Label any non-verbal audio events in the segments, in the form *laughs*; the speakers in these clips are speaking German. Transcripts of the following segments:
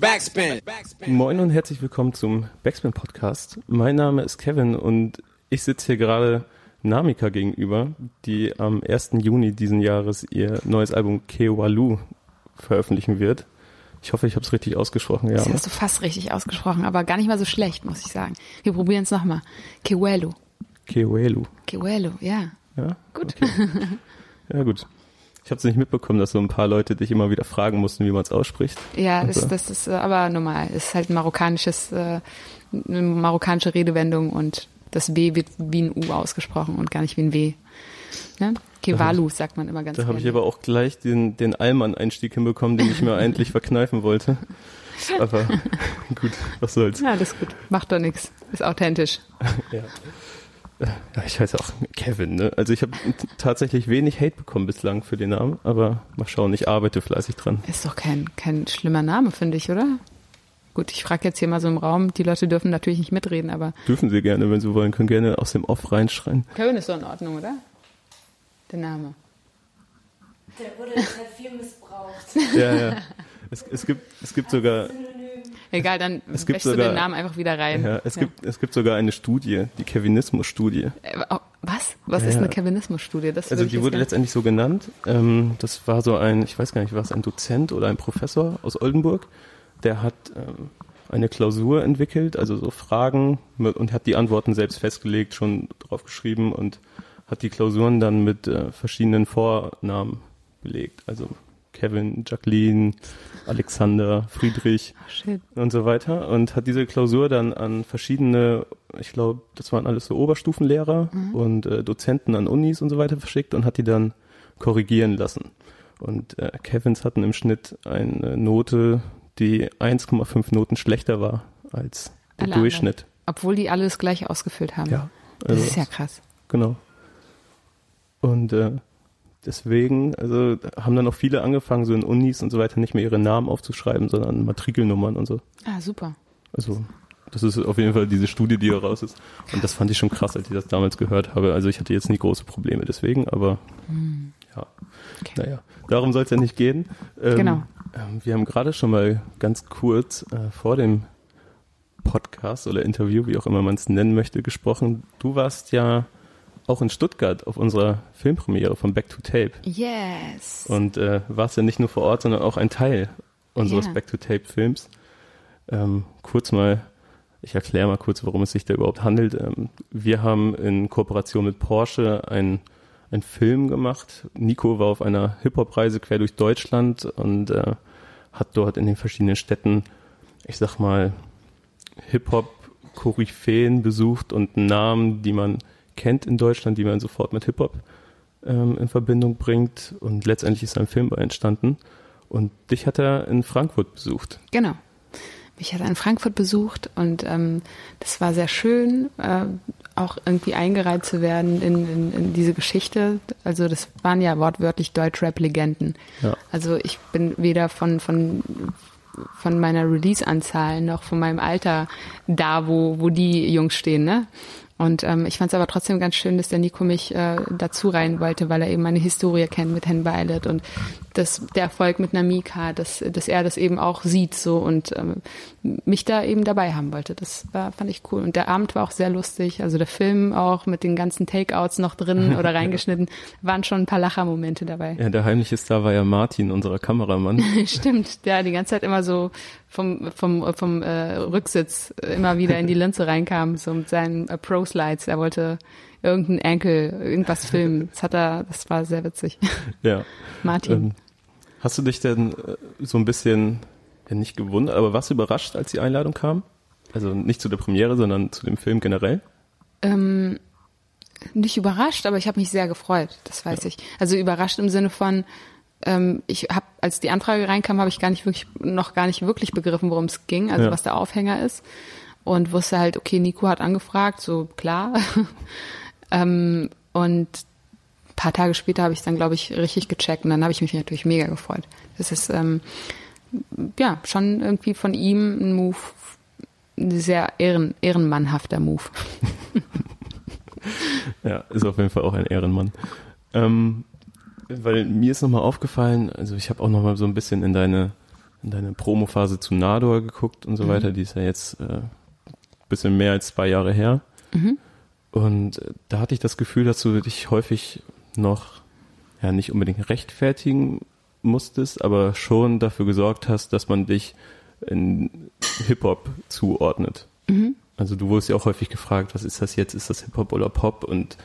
Backspin. Moin und herzlich willkommen zum Backspin Podcast. Mein Name ist Kevin und ich sitze hier gerade Namika gegenüber, die am 1. Juni diesen Jahres ihr neues Album Kewalu veröffentlichen wird. Ich hoffe, ich habe es richtig ausgesprochen. Ja, Das hast du fast richtig ausgesprochen, aber gar nicht mal so schlecht, muss ich sagen. Wir probieren es nochmal. Kewelu. Kewelu. Kewelu, ja. Ja? Gut. *laughs* Ja, gut. Ich habe es nicht mitbekommen, dass so ein paar Leute dich immer wieder fragen mussten, wie man es ausspricht. Ja, das, Also- das ist aber normal. Es ist halt ein marokkanisches, äh, eine marokkanische Redewendung und das W wird wie ein U ausgesprochen und gar nicht wie ein W. Ne? Kewalu sagt man immer ganz Da habe ich aber auch gleich den, den Allmann-Einstieg hinbekommen, den ich mir *laughs* eigentlich verkneifen wollte. Aber *laughs* gut, was soll's. Ja, das ist gut. Macht doch nichts. Ist authentisch. *laughs* Ja. Ja, ich heiße auch Kevin, ne? Also ich habe tatsächlich wenig Hate bekommen bislang für den Namen, aber mal schauen, ich arbeite fleißig dran. Ist doch kein, kein schlimmer Name, finde ich, oder? Gut, ich frage jetzt hier mal so im Raum. Die Leute dürfen natürlich nicht mitreden, aber Dürfen Sie gerne, wenn Sie wollen, können gerne aus dem Off reinschreien. Kevin ist so in Ordnung, oder? Der Name. Der wurde halt viel missbraucht. Ja, ja. Es, es, gibt, es gibt sogar, Egal, dann Es gibt wäschst du sogar- den Namen einfach wieder rein. ja, es gibt, es gibt sogar eine Studie, die Kevinismus-Studie. Äh, oh, was? Was Ja. ist eine Kevinismus-Studie? Also die wurde letztendlich so genannt. Ähm, das war so ein, ich weiß gar nicht, war es ein Dozent oder ein Professor aus Oldenburg, der hat ähm, eine Klausur entwickelt, also so Fragen und hat die Antworten selbst festgelegt, schon drauf geschrieben und hat die Klausuren dann mit äh, verschiedenen Vornamen belegt. Also Kevin, Jacqueline, Alexander, Friedrich Shit. und so weiter und hat diese Klausur dann an verschiedene, ich glaube, das waren alles so Oberstufenlehrer und äh, Dozenten an Unis und so weiter verschickt und hat die dann korrigieren lassen. Und äh, Kevins hatten im Schnitt eine Note, die 1,5 Noten schlechter war als der Alle Durchschnitt. Obwohl die alle das gleiche ausgefüllt haben. Ja, Das also, ist ja krass. genau. Und äh, deswegen, also haben dann auch viele angefangen, so in Unis und so weiter nicht mehr ihre Namen aufzuschreiben, sondern Matrikelnummern und so. Ah, super. Also, das ist auf jeden Fall diese Studie, die hier raus ist. Und das fand ich schon krass, als ich das damals gehört habe. Also ich hatte jetzt nie große Probleme deswegen, aber ja, Okay. naja, darum soll es ja nicht gehen. Ähm, Genau. Ähm, wir haben gerade schon mal ganz kurz äh, vor dem Podcast oder Interview, wie auch immer man es nennen möchte, gesprochen. Du warst ja auch in Stuttgart auf unserer Filmpremiere von Back to Tape Yes. und äh, warst ja nicht nur vor Ort, sondern auch ein Teil unseres Ja. Back-to-Tape-Films. Ähm, kurz mal, ich erkläre mal kurz, worum es sich da überhaupt handelt. Ähm, wir haben in Kooperation mit Porsche ein einen Film gemacht. Nico war auf einer Hip-Hop-Reise quer durch Deutschland und äh, hat dort in den verschiedenen Städten, ich sag mal, Hip-Hop-Koryphäen besucht und Namen, die man kennt in Deutschland, die man sofort mit Hip-Hop ähm, in Verbindung bringt. Und letztendlich ist ein Film bei entstanden. Und dich hat er in Frankfurt besucht. Genau. Mich hat er in Frankfurt besucht und ähm, das war sehr schön, äh, auch irgendwie eingereiht zu werden in, in, in diese Geschichte. Also das waren ja wortwörtlich Deutschrap-Legenden. Ja. Also ich bin weder von, von, von meiner Release-Anzahl noch von meinem Alter da, wo, wo die Jungs stehen, ne? Und ähm, ich fand es aber trotzdem ganz schön, dass der Nico mich äh, dazu rein wollte, weil er eben meine Historie kennt mit Hen Violet und das, der Erfolg mit Namika, dass, dass er das eben auch sieht so und ähm, mich da eben dabei haben wollte. Das war, fand ich cool. Und der Abend war auch sehr lustig. Also der Film auch mit den ganzen Takeouts noch drin *laughs* oder reingeschnitten, waren schon ein paar Lachermomente dabei. Ja, der heimliche Star war ja Martin, unserer Kameramann. *laughs* Stimmt, der die ganze Zeit immer so vom, vom, vom äh, Rücksitz immer wieder in die *laughs* Linse reinkam, so mit seinen äh, Pro-Slides. Er wollte irgendeinen Enkel, irgendwas filmen. Das hat er, das war sehr witzig. *laughs* ja. Martin. Ähm, hast du dich denn äh, so ein bisschen, ja nicht gewundert, aber was überrascht, als die Einladung kam? Also nicht zu der Premiere, sondern zu dem Film generell? Ähm, nicht überrascht, aber ich habe mich sehr gefreut, das weiß ich. Also überrascht im Sinne von, ähm, ich habe, als die Anfrage reinkam, habe ich gar nicht wirklich, noch gar nicht wirklich begriffen, worum es ging, also Ja. was der Aufhänger ist. Und wusste halt, okay, Nico hat angefragt, so klar. *laughs* ähm, und ein paar Tage später habe ich dann, glaube ich, richtig gecheckt und dann habe ich mich natürlich mega gefreut. Das ist ähm, ja schon irgendwie von ihm ein Move, ein sehr ehren, ehrenmannhafter Move. *laughs* Ja, ist auf jeden Fall auch ein Ehrenmann. Ähm, weil mir ist nochmal aufgefallen, also ich habe auch nochmal so ein bisschen in deine in deine Promophase zu Nador geguckt und so Mhm. weiter. Die ist ja jetzt äh, bisschen mehr als zwei Jahre her. Mhm. Und äh, da hatte ich das Gefühl, dass du dich häufig noch, ja, nicht unbedingt rechtfertigen musstest, aber schon dafür gesorgt hast, dass man dich in Hip-Hop zuordnet. Mhm. Also du wurdest ja auch häufig gefragt, was ist das jetzt? Ist das Hip-Hop oder Pop? Und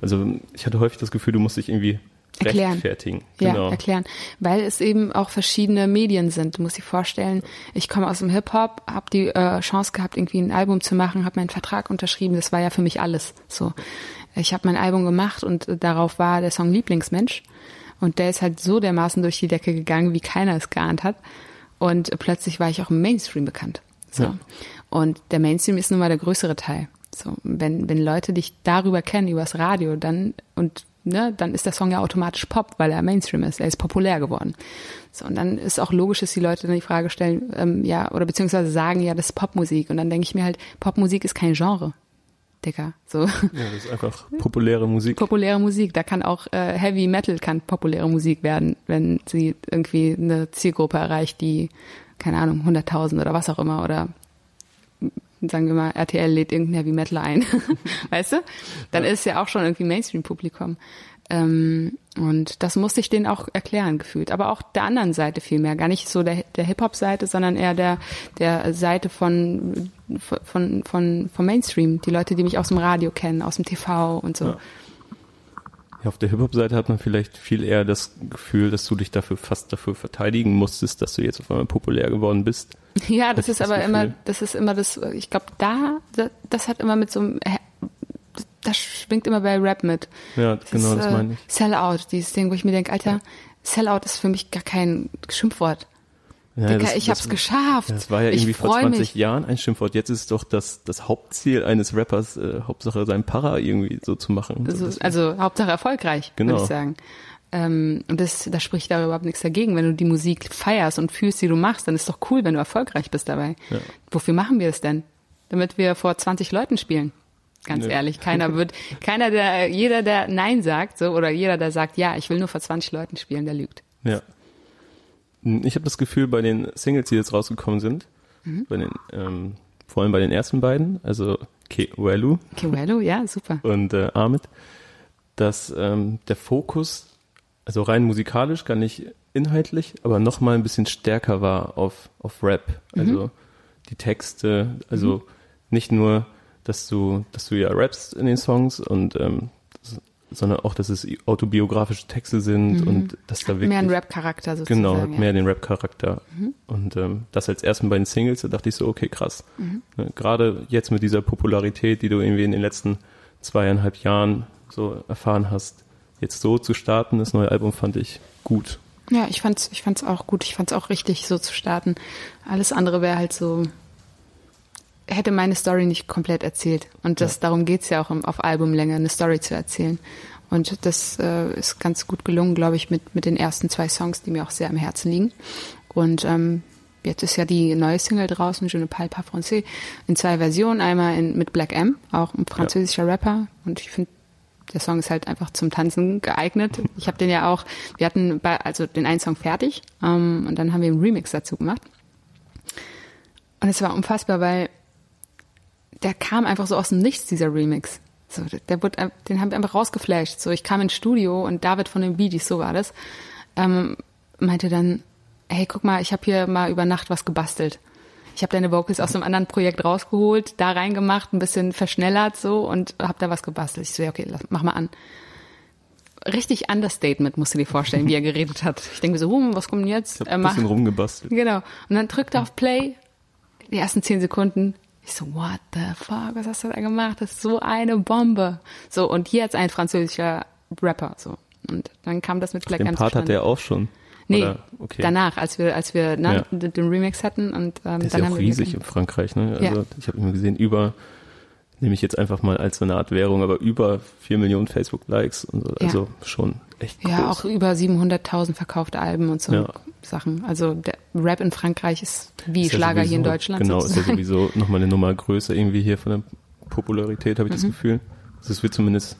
also ich hatte häufig das Gefühl, du musst dich irgendwie Erklären. rechtfertigen. Ja, genau. erklären. Weil es eben auch verschiedene Medien sind. Du musst dir vorstellen, ich komme aus dem Hip-Hop, habe die äh, Chance gehabt, irgendwie ein Album zu machen, habe meinen Vertrag unterschrieben. Das war ja für mich alles. So, ich habe mein Album gemacht und äh, darauf war der Song Lieblingsmensch. Und der ist halt so dermaßen durch die Decke gegangen, wie keiner es geahnt hat. Und plötzlich war ich auch im Mainstream bekannt. So. Ja. Und der Mainstream ist nun mal der größere Teil. So, wenn, wenn Leute dich darüber kennen, übers Radio, dann und ne, dann ist der Song ja automatisch Pop, weil er Mainstream ist. Er ist populär geworden. So, und dann ist auch logisch, dass die Leute dann die Frage stellen, ähm, ja, oder beziehungsweise sagen, ja, das ist Popmusik. Und dann denke ich mir halt, Popmusik ist kein Genre. Dicker. So. Ja, das ist einfach populäre Musik. Populäre Musik, da kann auch äh, Heavy Metal kann populäre Musik werden, wenn sie irgendwie eine Zielgruppe erreicht, die, keine Ahnung, 100.000 oder was auch immer oder sagen wir mal, RTL lädt irgendeinen Heavy Metal ein, *laughs* weißt du? Dann ist ja auch schon irgendwie Mainstream-Publikum. Ähm, und das musste ich denen auch erklären, gefühlt. Aber auch der anderen Seite viel mehr. Gar nicht so der, der Hip-Hop-Seite, sondern eher der, der Seite von, von, von, vom Mainstream. Die Leute, die mich aus dem Radio kennen, aus dem TV und so. Ja. Ja, auf der Hip-Hop-Seite hat man vielleicht viel eher das Gefühl, dass du dich dafür fast dafür verteidigen musstest, dass du jetzt auf einmal populär geworden bist. *laughs* Ja, das ich ist das aber Gefühl. immer, das ist immer das, ich glaube, da, da, das hat immer mit so einem, das schwingt immer bei Rap mit. Ja, genau, ist, das äh, meine ich. Sellout, dieses Ding, wo ich mir denke, Alter, Sellout ist für mich gar kein Schimpfwort. Ja, Dicker, das- ich das- hab's geschafft. Das war ja irgendwie vor freu 20 mich. Jahren ein Schimpfwort. Jetzt ist es doch das, das Hauptziel eines Rappers, äh, Hauptsache sein Para irgendwie so zu machen. Also, Das- also Hauptsache erfolgreich, Genau. würde ich sagen. Ähm, und das, da spricht da überhaupt nichts dagegen. Wenn du die Musik feierst und fühlst, die du machst, dann ist doch cool, wenn du erfolgreich bist dabei. Ja. Wofür machen wir das denn? Damit wir vor 20 Leuten spielen. Ganz Nö. ehrlich, keiner wird, *laughs* keiner, der, jeder, der Nein sagt, so, oder jeder, der sagt, ja, ich will nur vor 20 Leuten spielen, der lügt. Ja. Ich habe das Gefühl, bei den Singles, die jetzt rausgekommen sind, Mhm. bei den, ähm, vor allem bei den ersten beiden, also Kewelu Kiwelu, ja, super. *laughs* und äh, Ahmed, dass ähm, der Fokus, also rein musikalisch, gar nicht inhaltlich, aber noch mal ein bisschen stärker war auf, auf Rap. Also die Texte, also nicht nur, dass du, dass du ja rappst in den Songs und ähm, sondern auch, dass es autobiografische Texte sind und dass da wirklich Mehr ein Rap-Charakter sozusagen. Genau, ja. mehr den Rap-Charakter. Und ähm, das als ersten beiden Singles, da dachte ich so, okay, krass. Ne, Gerade jetzt mit dieser Popularität, die du irgendwie in den letzten zweieinhalb Jahren so erfahren hast, jetzt so zu starten, das neue Album fand ich gut. Ja, ich fand's, ich fand's auch gut. Ich fand's auch richtig, so zu starten. Alles andere wäre halt so, hätte meine Story nicht komplett erzählt. Und das, darum geht's ja auch im, auf Albumlänge, eine Story zu erzählen. Und das äh, ist ganz gut gelungen, glaube ich, mit, mit den ersten zwei Songs, die mir auch sehr am Herzen liegen. Und ähm, jetzt ist ja die neue Single draußen, Je ne parle pas français, in zwei Versionen. Einmal in, mit Black M, auch ein französischer Rapper. Und ich finde, der Song ist halt einfach zum Tanzen geeignet. Ich habe den ja auch, wir hatten bei, also den einen Song fertig ähm, und dann haben wir einen Remix dazu gemacht. Und es war unfassbar, weil der kam einfach so aus dem Nichts, dieser Remix. So, der wurde, den haben wir einfach rausgeflasht. So, ich kam ins Studio und David von den Bee Gees, so war das, ähm, meinte dann, hey, guck mal, ich habe hier mal über Nacht was gebastelt. Ich habe deine Vocals aus einem anderen Projekt rausgeholt, da reingemacht, ein bisschen verschnellert so und habe da was gebastelt. Ich so, ja, okay, lass, mach mal an. Richtig Understatement, musst du dir vorstellen, wie er geredet hat. Ich denke mir so, hm, was kommt denn jetzt? Ich habe Er ein bisschen rumgebastelt. Genau. Und dann drückt er auf Play, die ersten zehn Sekunden. Ich so, what the fuck, was hast du da gemacht? Das ist so eine Bombe. So, und jetzt ein französischer Rapper, so. Und dann kam das mit Black Den Part hat er auch schon. Nee, Oder? Okay. danach, als wir, als wir na, Ja. den Remix hatten und ähm, Der ist dann ja auch riesig in Frankreich. Ne? Also Ja. ich habe immer gesehen, über, nehme ich jetzt einfach mal als so eine Art Währung, aber über vier Millionen Facebook-Likes und so. Ja. Also schon echt groß. Ja, auch über 700.000 verkaufte Alben und so Ja. Sachen. Also der Rap in Frankreich ist wie Ist ja Schlager hier in sowieso- Deutschland Genau, ist ja sozusagen. sowieso *laughs* nochmal eine Nummer größer irgendwie hier von der Popularität, habe ich Mhm. das Gefühl. Also es wird zumindest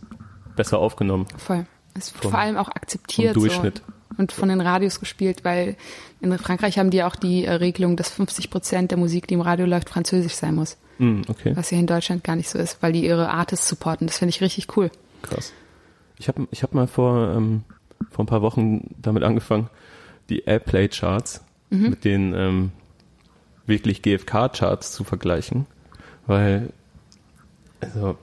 besser aufgenommen Voll. Es wird vor allem auch akzeptiert. Durchschnitt. So. und von den Radios gespielt, weil in Frankreich haben die auch die äh, Regelung, dass 50 Prozent der Musik, die im Radio läuft, französisch sein muss. Mm, okay, Was hier in Deutschland gar nicht so ist, weil die ihre Artists supporten. Das finde ich richtig cool. krass. Ich habe ich hab mal vor, ähm, vor ein paar Wochen damit angefangen, die Airplay-Charts mit den ähm, wirklich GFK-Charts zu vergleichen, weil also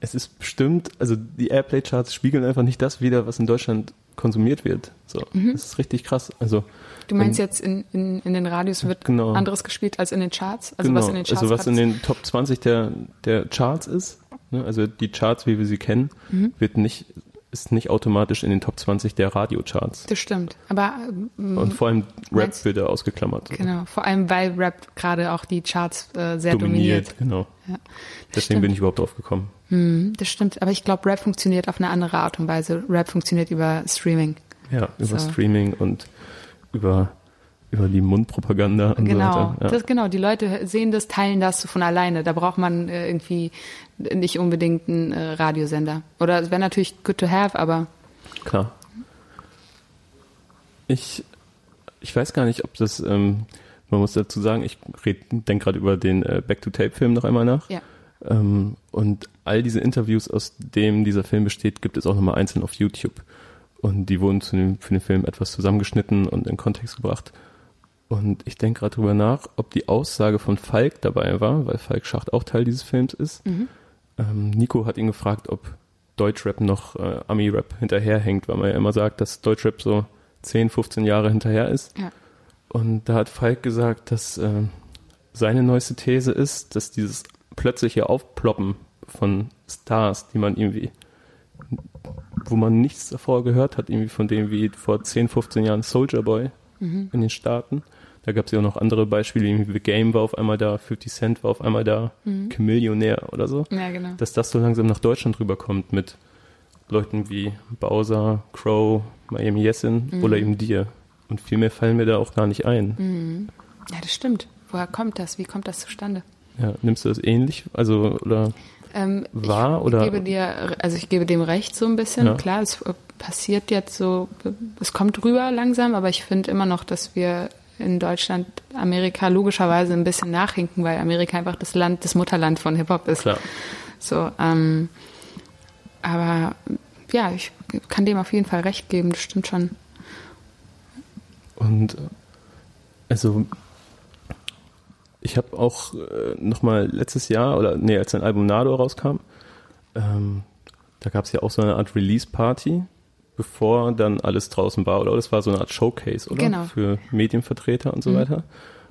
es ist bestimmt, also die Airplay-Charts spiegeln einfach nicht das wider, was in Deutschland konsumiert wird. So, das ist richtig krass. Also Du meinst wenn- jetzt in, in, in den Radios wird Genau. anderes gespielt als in den Charts? Also genau, was in den Charts also was in den Top 20 der, der Charts ist, ne, also die Charts, wie wir sie kennen, Mhm. wird nicht, ist nicht automatisch in den Top 20 der Radiocharts. Das stimmt. Aber ähm, Und vor allem Rap wird da ausgeklammert. genau, vor allem weil Rap gerade auch die Charts äh, sehr dominiert, dominiert. genau. Ja. Deswegen stimmt. bin ich überhaupt drauf gekommen. Hm, das stimmt. Aber ich glaube, Rap funktioniert auf eine andere Art und Weise. Rap funktioniert über Streaming. Ja, über So. Streaming und über, über die Mundpropaganda und Genau, so weiter. Ja. das, genau. Die Leute sehen das, teilen das so von alleine. Da braucht man äh, irgendwie nicht unbedingt einen äh, Radiosender. Oder es wäre natürlich good to have, aber Klar. Ich, ich weiß gar nicht, ob das, ähm, man muss dazu sagen, ich denke gerade über den äh, Back-to-Tape-Film noch einmal nach. ja. Ähm, und all diese Interviews, aus dem dieser Film besteht, gibt es auch nochmal einzeln auf YouTube. Und die wurden zu dem, für den Film etwas zusammengeschnitten und in Kontext gebracht. Und ich denke gerade drüber nach, ob die Aussage von Falk dabei war, weil Falk Schacht auch Teil dieses Films ist. Ähm, Nico hat ihn gefragt, ob Deutschrap noch äh, Ami-Rap hinterherhängt, weil man ja immer sagt, dass Deutschrap so 10, 15 Jahre hinterher ist. Ja. Und da hat Falk gesagt, dass äh, seine neueste These ist, dass dieses plötzliche Aufploppen von Stars, die man irgendwie, wo man nichts davor gehört hat, irgendwie von dem wie vor 10, 15 Jahren Soldier Boy in den Staaten. Da gab es ja auch noch andere Beispiele, irgendwie The Game war auf einmal da, 50 Cent war auf einmal da, Chameleonär oder so Ja, genau. dass das so langsam nach Deutschland rüberkommt mit Leuten wie Bowser, Crow, Miami Yassin Mhm. oder eben dir. Und viel mehr fallen mir da auch gar nicht ein. Ja, das stimmt. Woher kommt das? Wie kommt das zustande? Ja, nimmst du das ähnlich? Also, oder Ähm, Wahr ich oder- gebe dir, also ich gebe dem recht so ein bisschen. Ja. Klar, es äh, passiert jetzt so, es kommt rüber langsam, aber ich finde immer noch, dass wir in Deutschland Amerika logischerweise ein bisschen nachhinken, weil Amerika einfach das Land, das Mutterland von Hip Hop ist. klar. So, ähm, aber ja, ich kann dem auf jeden Fall recht geben, das stimmt schon. Und äh, also ich habe auch äh, nochmal letztes Jahr, oder nee, als sein Album Nado rauskam, ähm, da gab es ja auch so eine Art Release-Party, bevor dann alles draußen war, oder? Das war so eine Art Showcase, oder? Genau. Für Medienvertreter und so weiter.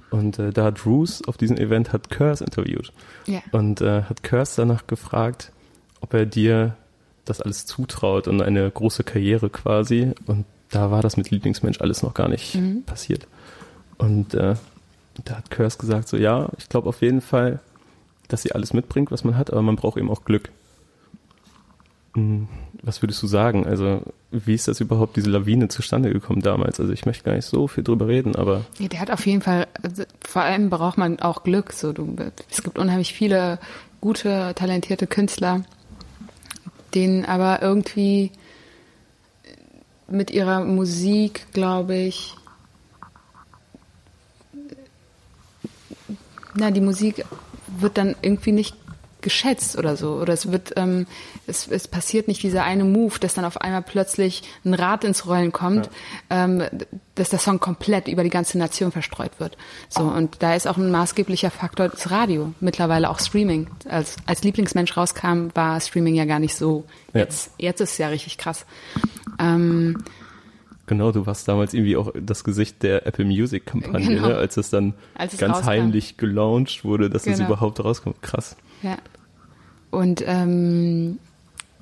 Und äh, da hat Roos auf diesem Event hat Curse interviewt. Ja. Und äh, hat Curse danach gefragt, ob er dir das alles zutraut und eine große Karriere quasi. Und da war das mit Lieblingsmensch alles noch gar nicht passiert. Und äh, da hat Curse gesagt, so ja, ich glaube auf jeden Fall, dass sie alles mitbringt, was man hat, aber man braucht eben auch Glück. Hm, Was würdest du sagen? Also, wie ist das überhaupt, diese Lawine zustande gekommen damals? Also, ich möchte gar nicht so viel drüber reden, aber Ja, der hat auf jeden Fall, also vor allem braucht man auch Glück. So, du, es gibt unheimlich viele gute, talentierte Künstler, denen aber irgendwie mit ihrer Musik, glaube ich, na, die Musik wird dann irgendwie nicht geschätzt oder so. Oder es wird, ähm, es, es passiert nicht dieser eine Move, dass dann auf einmal plötzlich ein Rad ins Rollen kommt, ähm, dass der Song komplett über die ganze Nation verstreut wird. So, und da ist auch ein maßgeblicher Faktor das Radio, mittlerweile auch Streaming. Als, als Lieblingsmensch rauskam, war Streaming ja gar nicht so. Ja. Jetzt, jetzt ist es ja richtig krass. Ähm, Genau, du warst damals irgendwie auch das Gesicht der Apple Music Kampagne, Genau. ne? als es dann Als es ganz rauskam. heimlich gelauncht wurde, dass es Genau. überhaupt rauskommt. Krass. Ja. Und ähm,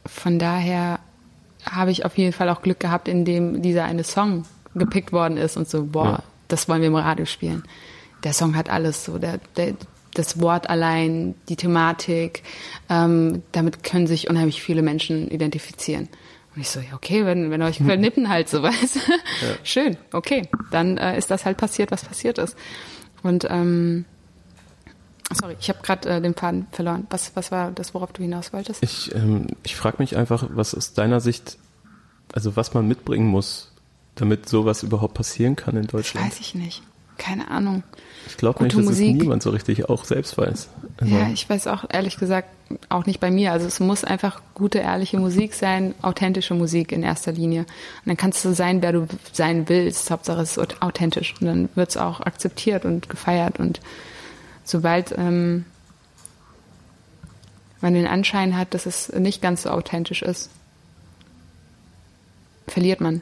von daher habe ich auf jeden Fall auch Glück gehabt, indem dieser eine Song gepickt worden ist und so, boah, Ja. das wollen wir im Radio spielen. Der Song hat alles, so der, der, das Wort allein, die Thematik, ähm, damit können sich unheimlich viele Menschen identifizieren. Und ich so, ja, okay, wenn, wenn euch gefällt, nippen halt sowas. *laughs* Schön, okay. Dann äh, ist das halt passiert, was passiert ist. Und ähm, sorry, ich habe gerade äh, den Faden verloren. Was, was war das, worauf du hinaus wolltest? Ich, ähm, ich frage mich einfach, was aus deiner Sicht, also was man mitbringen muss, damit sowas überhaupt passieren kann in Deutschland? Weiß ich nicht. Keine Ahnung. Ich glaube nicht, dass Musik. es niemand so richtig auch selbst weiß. Also, Ja, ich weiß auch ehrlich gesagt auch nicht bei mir. Also es muss einfach gute, ehrliche Musik sein, authentische Musik in erster Linie. Und dann kannst du sein, wer du sein willst. Hauptsache es ist authentisch. Und dann wird es auch akzeptiert und gefeiert. Und sobald ähm, man den Anschein hat, dass es nicht ganz so authentisch ist, verliert man.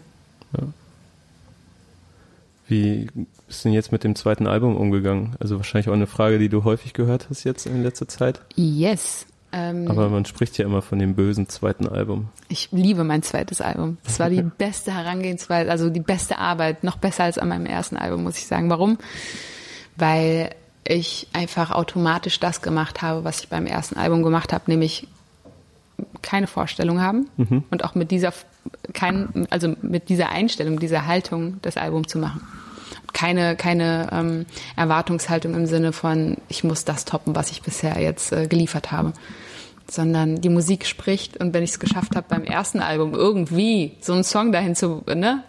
Wie bist du denn jetzt mit dem zweiten Album umgegangen? Also wahrscheinlich auch eine Frage, die du häufig gehört hast jetzt in letzter Zeit. Yes. Ähm, Aber man spricht ja immer von dem bösen zweiten Album. Ich liebe mein zweites Album. Das war die *laughs* beste Herangehensweise, also die beste Arbeit, noch besser als an meinem ersten Album, muss ich sagen. Warum? Weil ich einfach automatisch das gemacht habe, was ich beim ersten Album gemacht habe, nämlich keine Vorstellung haben und auch mit dieser kein, also mit dieser Einstellung, dieser Haltung das Album zu machen. Keine, keine ähm, Erwartungshaltung im Sinne von, ich muss das toppen, was ich bisher jetzt äh, geliefert habe sondern die Musik spricht und wenn ich es geschafft habe beim ersten Album irgendwie so einen Song dahin zu, ne,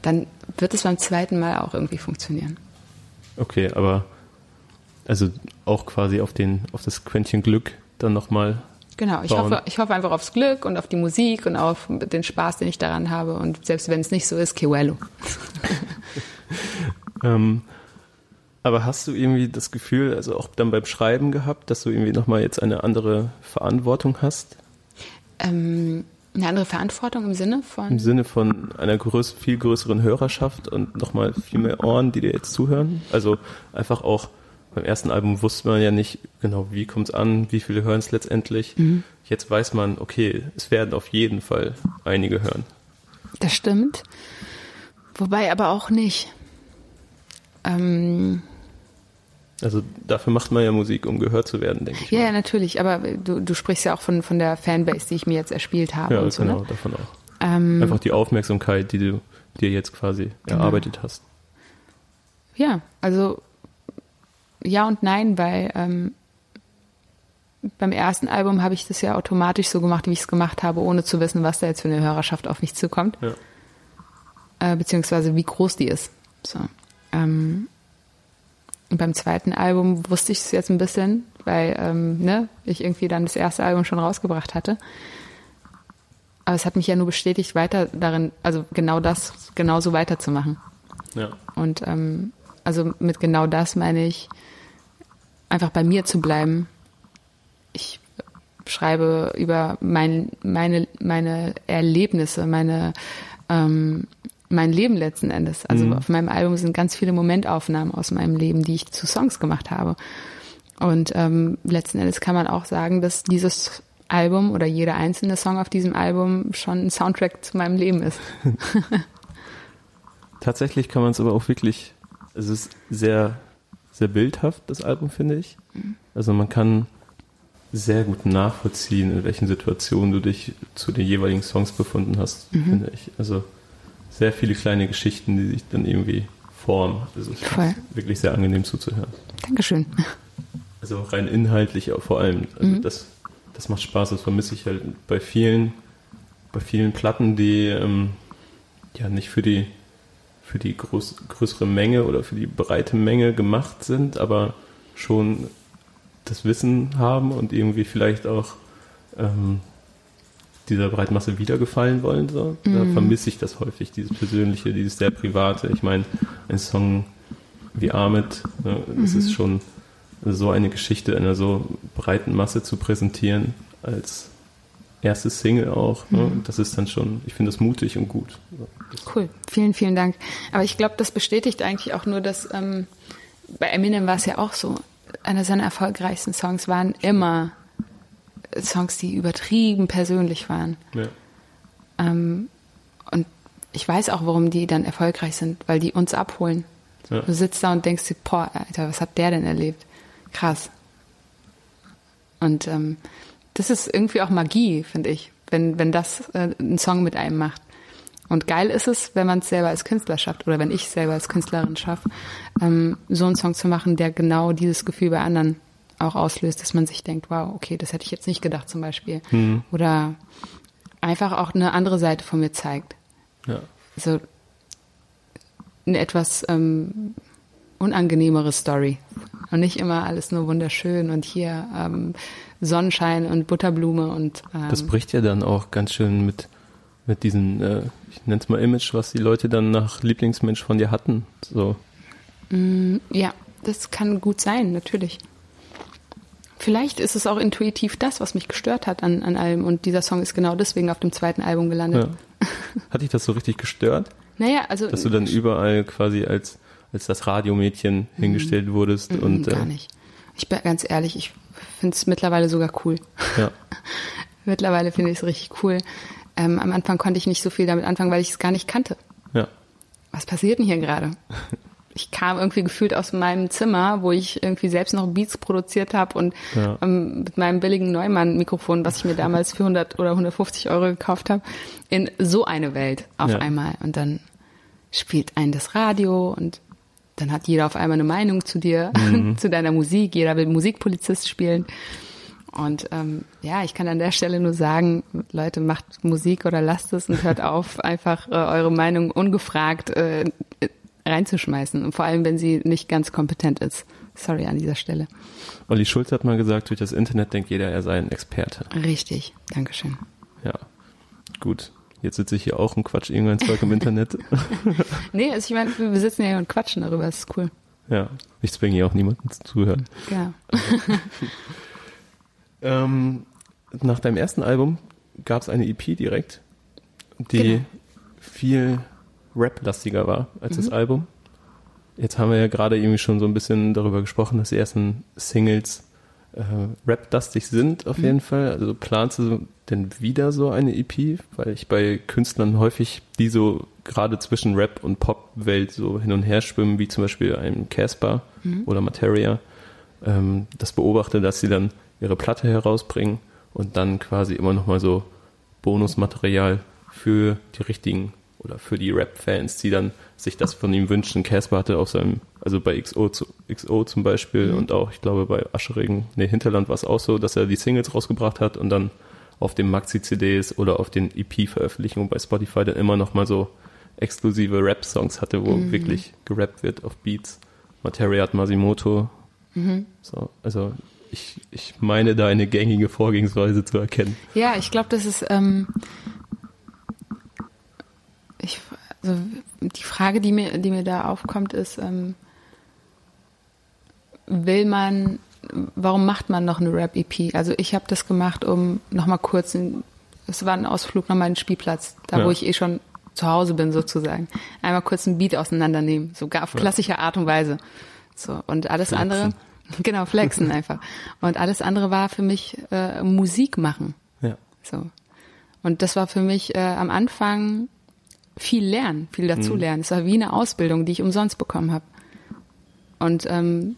dann wird es beim zweiten Mal auch irgendwie funktionieren. Okay, aber also auch quasi auf den, auf das Quäntchen Glück dann nochmal. Genau, ich bauen. hoffe, ich hoffe einfach aufs Glück und auf die Musik und auf den Spaß, den ich daran habe und selbst wenn es nicht so ist, Kiwello. *laughs* *laughs* Ähm, aber hast du irgendwie das Gefühl, also auch dann beim Schreiben gehabt, dass du irgendwie nochmal jetzt eine andere Verantwortung hast? Ähm, eine andere Verantwortung im Sinne Im von, Sinne von einer größ viel größeren Hörerschaft und nochmal viel mehr Ohren, die dir jetzt zuhören? Also einfach auch beim ersten Album wusste man ja nicht genau, wie kommt es an, wie viele hören es letztendlich. Jetzt weiß man, okay, es werden auf jeden Fall einige hören. das stimmt, wobei aber auch nicht. Ähm, Also dafür macht man ja Musik, um gehört zu werden, denke ich. ja, mal. ja, natürlich, aber du, du sprichst ja auch von, von der Fanbase, die ich mir jetzt erspielt habe Ja, und so, genau, ne? davon auch. Ähm, Einfach die Aufmerksamkeit, die du dir jetzt quasi Genau. erarbeitet hast. Ja, also ja und nein, weil ähm, beim ersten Album habe ich das ja automatisch so gemacht, wie ich es gemacht habe, ohne zu wissen, was da jetzt für eine Hörerschaft auf mich zukommt, Ja. äh, beziehungsweise wie groß die ist. So. Ähm, und beim zweiten Album wusste ich es jetzt ein bisschen, weil ähm, ne, ich irgendwie dann das erste Album schon rausgebracht hatte. Aber es hat mich ja nur bestätigt, weiter darin, also genau das, genauso weiterzumachen. Ja. Und ähm, also mit genau das meine ich, einfach bei mir zu bleiben. Ich schreibe über mein, meine, meine Erlebnisse, meine, ähm, mein Leben letzten Endes. Also Mhm. auf meinem Album sind ganz viele Momentaufnahmen aus meinem Leben, die ich zu Songs gemacht habe. Und ähm, letzten Endes kann man auch sagen, dass dieses Album oder jeder einzelne Song auf diesem Album schon ein Soundtrack zu meinem Leben ist. *laughs* Tatsächlich kann man es aber auch wirklich, es ist sehr, sehr bildhaft, das Album, finde ich. Also man kann sehr gut nachvollziehen, in welchen Situationen du dich zu den jeweiligen Songs befunden hast, finde ich. Also sehr viele kleine Geschichten, die sich dann irgendwie formen. Also es Voll. ist wirklich sehr angenehm zuzuhören. Dankeschön. Also rein inhaltlich auch vor allem. Also das, das macht Spaß, das vermisse ich halt bei vielen, bei vielen Platten, die ähm, ja nicht für die für die groß, größere Menge oder für die breite Menge gemacht sind, aber schon das Wissen haben und irgendwie vielleicht auch ähm, dieser breiten Masse wiedergefallen wollen. So. Da vermisse ich das häufig, dieses Persönliche, dieses sehr Private. Ich meine, ein Song wie Ahmed, ne, das ist schon so eine Geschichte einer so breiten Masse zu präsentieren als erste Single auch. Ne? Das ist dann schon, ich finde das mutig und gut. Cool, vielen, vielen Dank. Aber ich glaube, das bestätigt eigentlich auch nur, dass ähm, bei Eminem war es ja auch so. Einer seiner erfolgreichsten Songs waren immer Songs, die übertrieben persönlich waren. Ja. Ähm, und ich weiß auch, warum die dann erfolgreich sind, weil die uns abholen. Ja. Du sitzt da und denkst dir, boah, Alter, was hat der denn erlebt? Krass. Und ähm, das ist irgendwie auch Magie, finde ich, wenn, wenn das äh, ein Song mit einem macht. Und geil ist es, wenn man es selber als Künstler schafft oder wenn ich selber als Künstlerin schaffe, ähm, so einen Song zu machen, der genau dieses Gefühl bei anderen auch auslöst, dass man sich denkt, wow, okay, das hätte ich jetzt nicht gedacht zum Beispiel. Oder einfach auch eine andere Seite von mir zeigt. Ja. Also eine etwas ähm, unangenehmere Story. Und nicht immer alles nur wunderschön und hier ähm, Sonnenschein und Butterblume und ähm, Das bricht ja dann auch ganz schön mit, mit diesem, äh, ich nenne es mal Image, was die Leute dann nach Lieblingsmensch von dir hatten. So. Mm, ja, das kann gut sein, natürlich. Vielleicht ist es auch intuitiv das, was mich gestört hat an, an allem. Und dieser Song ist genau deswegen auf dem zweiten Album gelandet. Ja. Hat dich das so richtig gestört? *laughs* Naja, also. Dass du dann überall quasi als, als das Radiomädchen hingestellt wurdest Mm, und gar äh, nicht. Ich bin ganz ehrlich, ich finde es mittlerweile sogar cool. ja. *laughs* mittlerweile finde ich es richtig cool. Ähm, am Anfang konnte ich nicht so viel damit anfangen, weil ich es gar nicht kannte. Ja. Was passiert denn hier gerade? *laughs* Ich kam irgendwie gefühlt aus meinem Zimmer, wo ich irgendwie selbst noch Beats produziert habe und Ja. ähm, mit meinem billigen Neumann-Mikrofon, was ich mir damals für 100 oder 150 Euro gekauft habe, in so eine Welt auf Ja. einmal. Und dann spielt ein das Radio und dann hat jeder auf einmal eine Meinung zu dir, *laughs* zu deiner Musik. Jeder will Musikpolizist spielen. Und ähm, ja, ich kann an der Stelle nur sagen, Leute, macht Musik oder lasst es und hört *laughs* auf, einfach äh, eure Meinung ungefragt äh, reinzuschmeißen. Und vor allem, wenn sie nicht ganz kompetent ist. Sorry an dieser Stelle. Olli Schulz hat mal gesagt, durch das Internet denkt jeder, er sei ein Experte. Richtig. Dankeschön. Ja. Gut. Jetzt sitze ich hier auch und quatsch irgendein Zeug im Internet. *laughs* Nee, also ich meine, wir sitzen ja hier und quatschen darüber, das ist cool. Ja. Ich zwinge hier auch niemanden zu zuhören. Genau. *laughs* Ähm, nach deinem ersten Album gab es eine EP direkt, die Genau. viel Rap-lastiger war als Mhm. das Album. Jetzt haben wir ja gerade irgendwie schon so ein bisschen darüber gesprochen, dass die ersten Singles äh, Rap-lastig sind auf Mhm. jeden Fall. Also planst du denn wieder so eine EP? Weil ich bei Künstlern häufig, die so gerade zwischen Rap und Pop-Welt so hin und her schwimmen, wie zum Beispiel einem Casper Mhm. oder Materia, ähm, das beobachte, dass sie dann ihre Platte herausbringen und dann quasi immer noch mal so Bonusmaterial für die richtigen oder für die Rap-Fans, die dann sich das von ihm wünschen. Casper hatte auf seinem, also bei XO, zu, XO zum Beispiel und auch, ich glaube, bei Aschering, nee, Hinterland war es auch so, dass er die Singles rausgebracht hat und dann auf den Maxi-CDs oder auf den EP-Veröffentlichungen bei Spotify dann immer noch mal so exklusive Rap-Songs hatte, wo wirklich gerappt wird auf Beats. Materia hat Masimoto. So, also ich, ich meine da eine gängige Vorgehensweise zu erkennen. Ja, ich glaube, das ist ähm, ich, also die Frage, die mir, die mir da aufkommt, ist, ähm, will man, warum macht man noch eine Rap-EP? Also ich habe das gemacht, um nochmal kurz, ein, es war ein Ausflug nochmal in den Spielplatz, da Ja. wo ich eh schon zu Hause bin sozusagen. Einmal kurz ein Beat auseinandernehmen, sogar auf klassische Art und Weise. So, und alles Flexen. andere, *laughs* genau, flexen einfach. Und alles andere war für mich äh, Musik machen. Ja. So. Und das war für mich äh, am Anfang viel lernen, viel dazu lernen. Es war wie eine Ausbildung, die ich umsonst bekommen habe. Und ähm,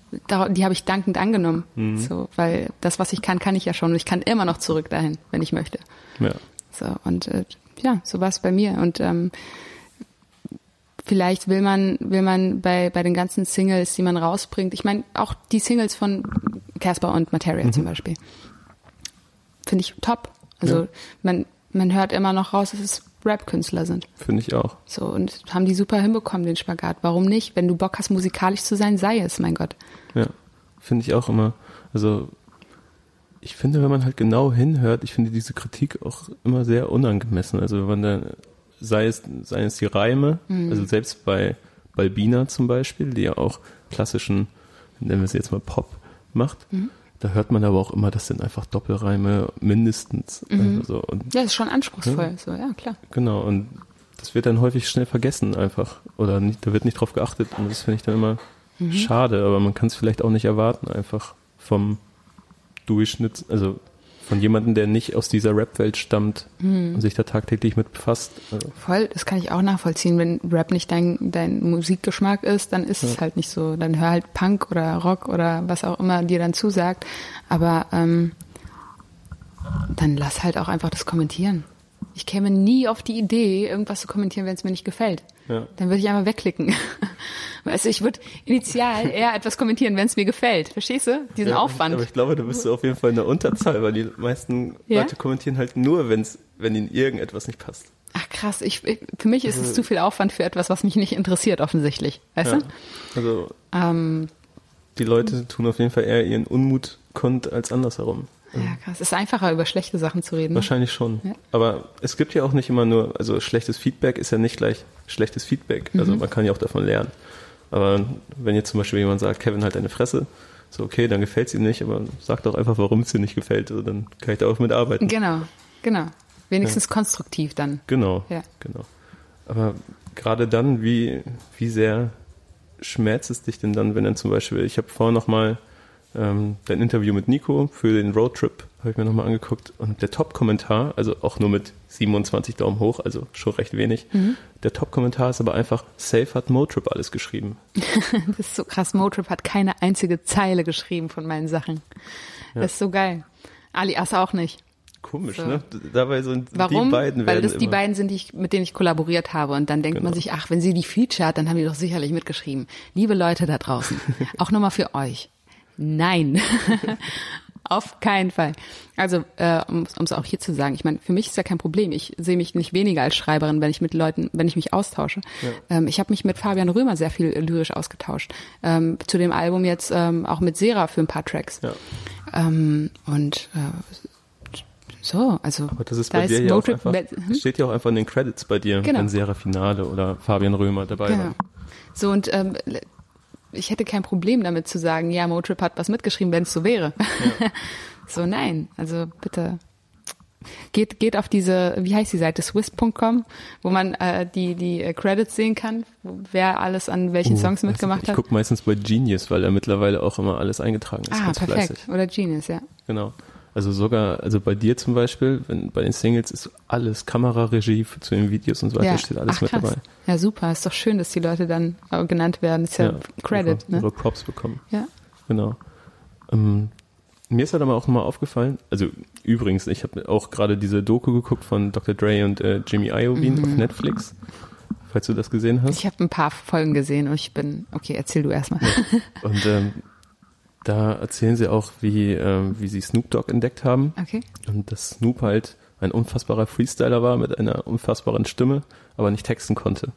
die habe ich dankend angenommen. So, weil das, was ich kann, kann ich ja schon. Und ich kann immer noch zurück dahin, wenn ich möchte. Ja. So, und äh, ja, so war es bei mir. Und ähm, vielleicht will man, will man bei, bei den ganzen Singles, die man rausbringt, ich meine, auch die Singles von Casper und Materia zum Beispiel, finde ich top. Also Ja. man, man hört immer noch raus, dass es Rap-Künstler sind. Finde ich auch. So, und haben die super hinbekommen, den Spagat. Warum nicht? Wenn du Bock hast, musikalisch zu sein, sei es, mein Gott. Ja. Finde ich auch immer. Also ich finde, wenn man halt genau hinhört, ich finde diese Kritik auch immer sehr unangemessen. Also wenn man da, sei es, sei es die Reime, also selbst bei Balbina zum Beispiel, die ja auch klassischen, nennen wir es jetzt mal Pop macht, da hört man aber auch immer, das sind einfach Doppelreime mindestens. Also so. Und Ja, ist schon anspruchsvoll. So, ja, klar. Genau, und das wird dann häufig schnell vergessen einfach. Oder nicht, da wird nicht drauf geachtet und das finde ich dann immer schade, aber man kann es vielleicht auch nicht erwarten, einfach vom Durchschnitt, also von jemandem, der nicht aus dieser Rap-Welt stammt und sich da tagtäglich mit befasst. Also, Voll, das kann ich auch nachvollziehen. Wenn Rap nicht dein, dein Musikgeschmack ist, dann ist es halt nicht so. Dann hör halt Punk oder Rock oder was auch immer dir dann zusagt. Aber ähm, dann lass halt auch einfach das kommentieren. Ich käme nie auf die Idee, irgendwas zu kommentieren, wenn es mir nicht gefällt. Ja. Dann würde ich einfach wegklicken. *laughs* Weißt du, ich würde initial eher *laughs* etwas kommentieren, wenn es mir gefällt. Verstehst du? Diesen Ja, Aufwand. Aber ich glaube, du bist auf jeden Fall in der Unterzahl, weil die meisten Ja? Leute kommentieren halt nur, wenn's, wenn ihnen irgendetwas nicht passt. Ach krass, ich, ich, für mich ist es zu viel Aufwand für etwas, was mich nicht interessiert, offensichtlich. Weißt Ja. du? Also Ähm, die Leute tun auf jeden Fall eher ihren Unmut kund als andersherum. Ja, krass. Es ist einfacher, über schlechte Sachen zu reden. Wahrscheinlich schon. Ja. Aber es gibt ja auch nicht immer nur, also schlechtes Feedback ist ja nicht gleich schlechtes Feedback. Mhm. Also man kann ja auch davon lernen. Aber wenn jetzt zum Beispiel jemand sagt, Kevin halt deine Fresse, so okay, dann gefällt es ihm nicht, aber sag doch einfach, warum es dir nicht gefällt. Also dann kann ich da auch mitarbeiten. Genau, genau. Wenigstens konstruktiv dann. Genau, Ja. genau. Aber gerade dann, wie, wie sehr schmerzt es dich denn dann, wenn dann zum Beispiel, ich habe vorhin nochmal ähm, dein Interview mit Nico für den Roadtrip, habe ich mir nochmal angeguckt und der Top-Kommentar, also auch nur mit 27 Daumen hoch, also schon recht wenig, Mhm. der Top-Kommentar ist aber einfach, Safe hat Motrip alles geschrieben. *laughs* Das ist so krass. Motrip hat keine einzige Zeile geschrieben von meinen Sachen. Das ist so geil. Alias auch nicht. Komisch, So. ne? Dabei sind Warum? die beiden Weil das die immer, beiden sind, die ich, mit denen ich kollaboriert habe. Und dann denkt man Genau. sich, ach, wenn sie die featured, dann haben die doch sicherlich mitgeschrieben. Liebe Leute da draußen, *laughs* auch nochmal für euch. Nein. *laughs* Auf keinen Fall. Also, äh, um es auch hier zu sagen, ich meine, für mich ist ja kein Problem. Ich sehe mich nicht weniger als Schreiberin, wenn ich mit Leuten, wenn ich mich austausche. Ähm, ich habe mich mit Fabian Römer sehr viel lyrisch ausgetauscht. Ähm, zu dem Album jetzt ähm, auch mit Sera für ein paar Tracks. Ja. Ähm, und äh, so, also Aber das ist da bei dir ja auch einfach, steht ja auch einfach in den Credits bei dir, Genau. wenn Sarah Finale oder Fabian Römer dabei Genau. waren. So und ähm, ich hätte kein Problem damit zu sagen, ja, Motrip hat was mitgeschrieben, wenn es so wäre. *laughs* so nein, also bitte geht geht auf diese, wie heißt die Seite, swiss.com, wo man äh, die die äh, Credits sehen kann, wer alles an welchen Uh, Songs mitgemacht nicht. Ich hat. gucke meistens bei Genius, weil er mittlerweile auch immer alles eingetragen ist. Ah, perfekt. fleißig. Oder Genius, ja. Genau. Also sogar, also bei dir zum Beispiel, wenn, bei den Singles ist alles Kameraregie für, zu den Videos und so weiter, ja. steht alles Ach, mit krass. dabei. Ja, super. Ist doch schön, dass die Leute dann genannt werden. Ist ja, Credit, ihre, ne? ihre Props bekommen. Ja. Genau. Ähm, mir ist halt aber auch nochmal aufgefallen, also übrigens, ich habe auch gerade diese Doku geguckt von Dr. Dre und äh, Jimmy Iovine auf Netflix, falls du das gesehen hast. Mhm. Ich habe ein paar Folgen gesehen und ich bin, okay, erzähl du erstmal. Und ähm, *laughs* da erzählen sie auch, wie, ähm, wie sie Snoop Dogg entdeckt haben. Okay. Und dass Snoop halt ein unfassbarer Freestyler war mit einer unfassbaren Stimme, aber nicht texten konnte.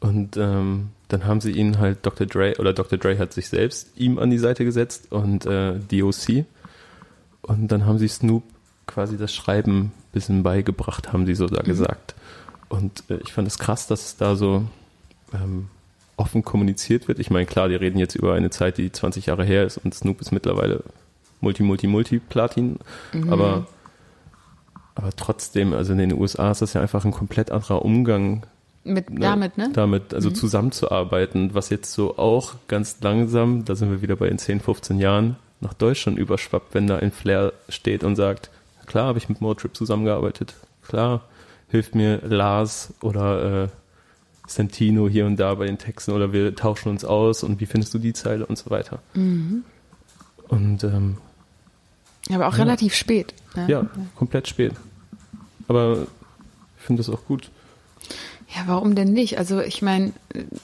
Und ähm, dann haben sie ihn halt Dr. Dre, oder Dr. Dre hat sich selbst ihm an die Seite gesetzt und äh, DOC. Und dann haben sie Snoop quasi das Schreiben ein bisschen beigebracht, haben sie so da gesagt. Und äh, ich fand es krass, dass es da so ähm, offen kommuniziert wird. Ich meine, klar, die reden jetzt über eine Zeit, die 20 Jahre her ist und Snoop ist mittlerweile Multi, Multi, Multi-Platin. Aber, aber trotzdem, also in den USA ist das ja einfach ein komplett anderer Umgang Mit, ne, damit, ne? damit, also zusammenzuarbeiten, was jetzt so auch ganz langsam, da sind wir wieder bei den 10, 15 Jahren, nach Deutschland überschwappt, wenn da ein Flair steht und sagt, klar habe ich mit Motrip zusammengearbeitet, klar hilft mir Lars oder äh, Santino hier und da bei den Texten oder wir tauschen uns aus und wie findest du die Zeile und so weiter. Und ähm, Aber auch relativ spät. Ne? ja, komplett spät. Aber ich finde das auch gut. Ja, warum denn nicht? Also ich meine,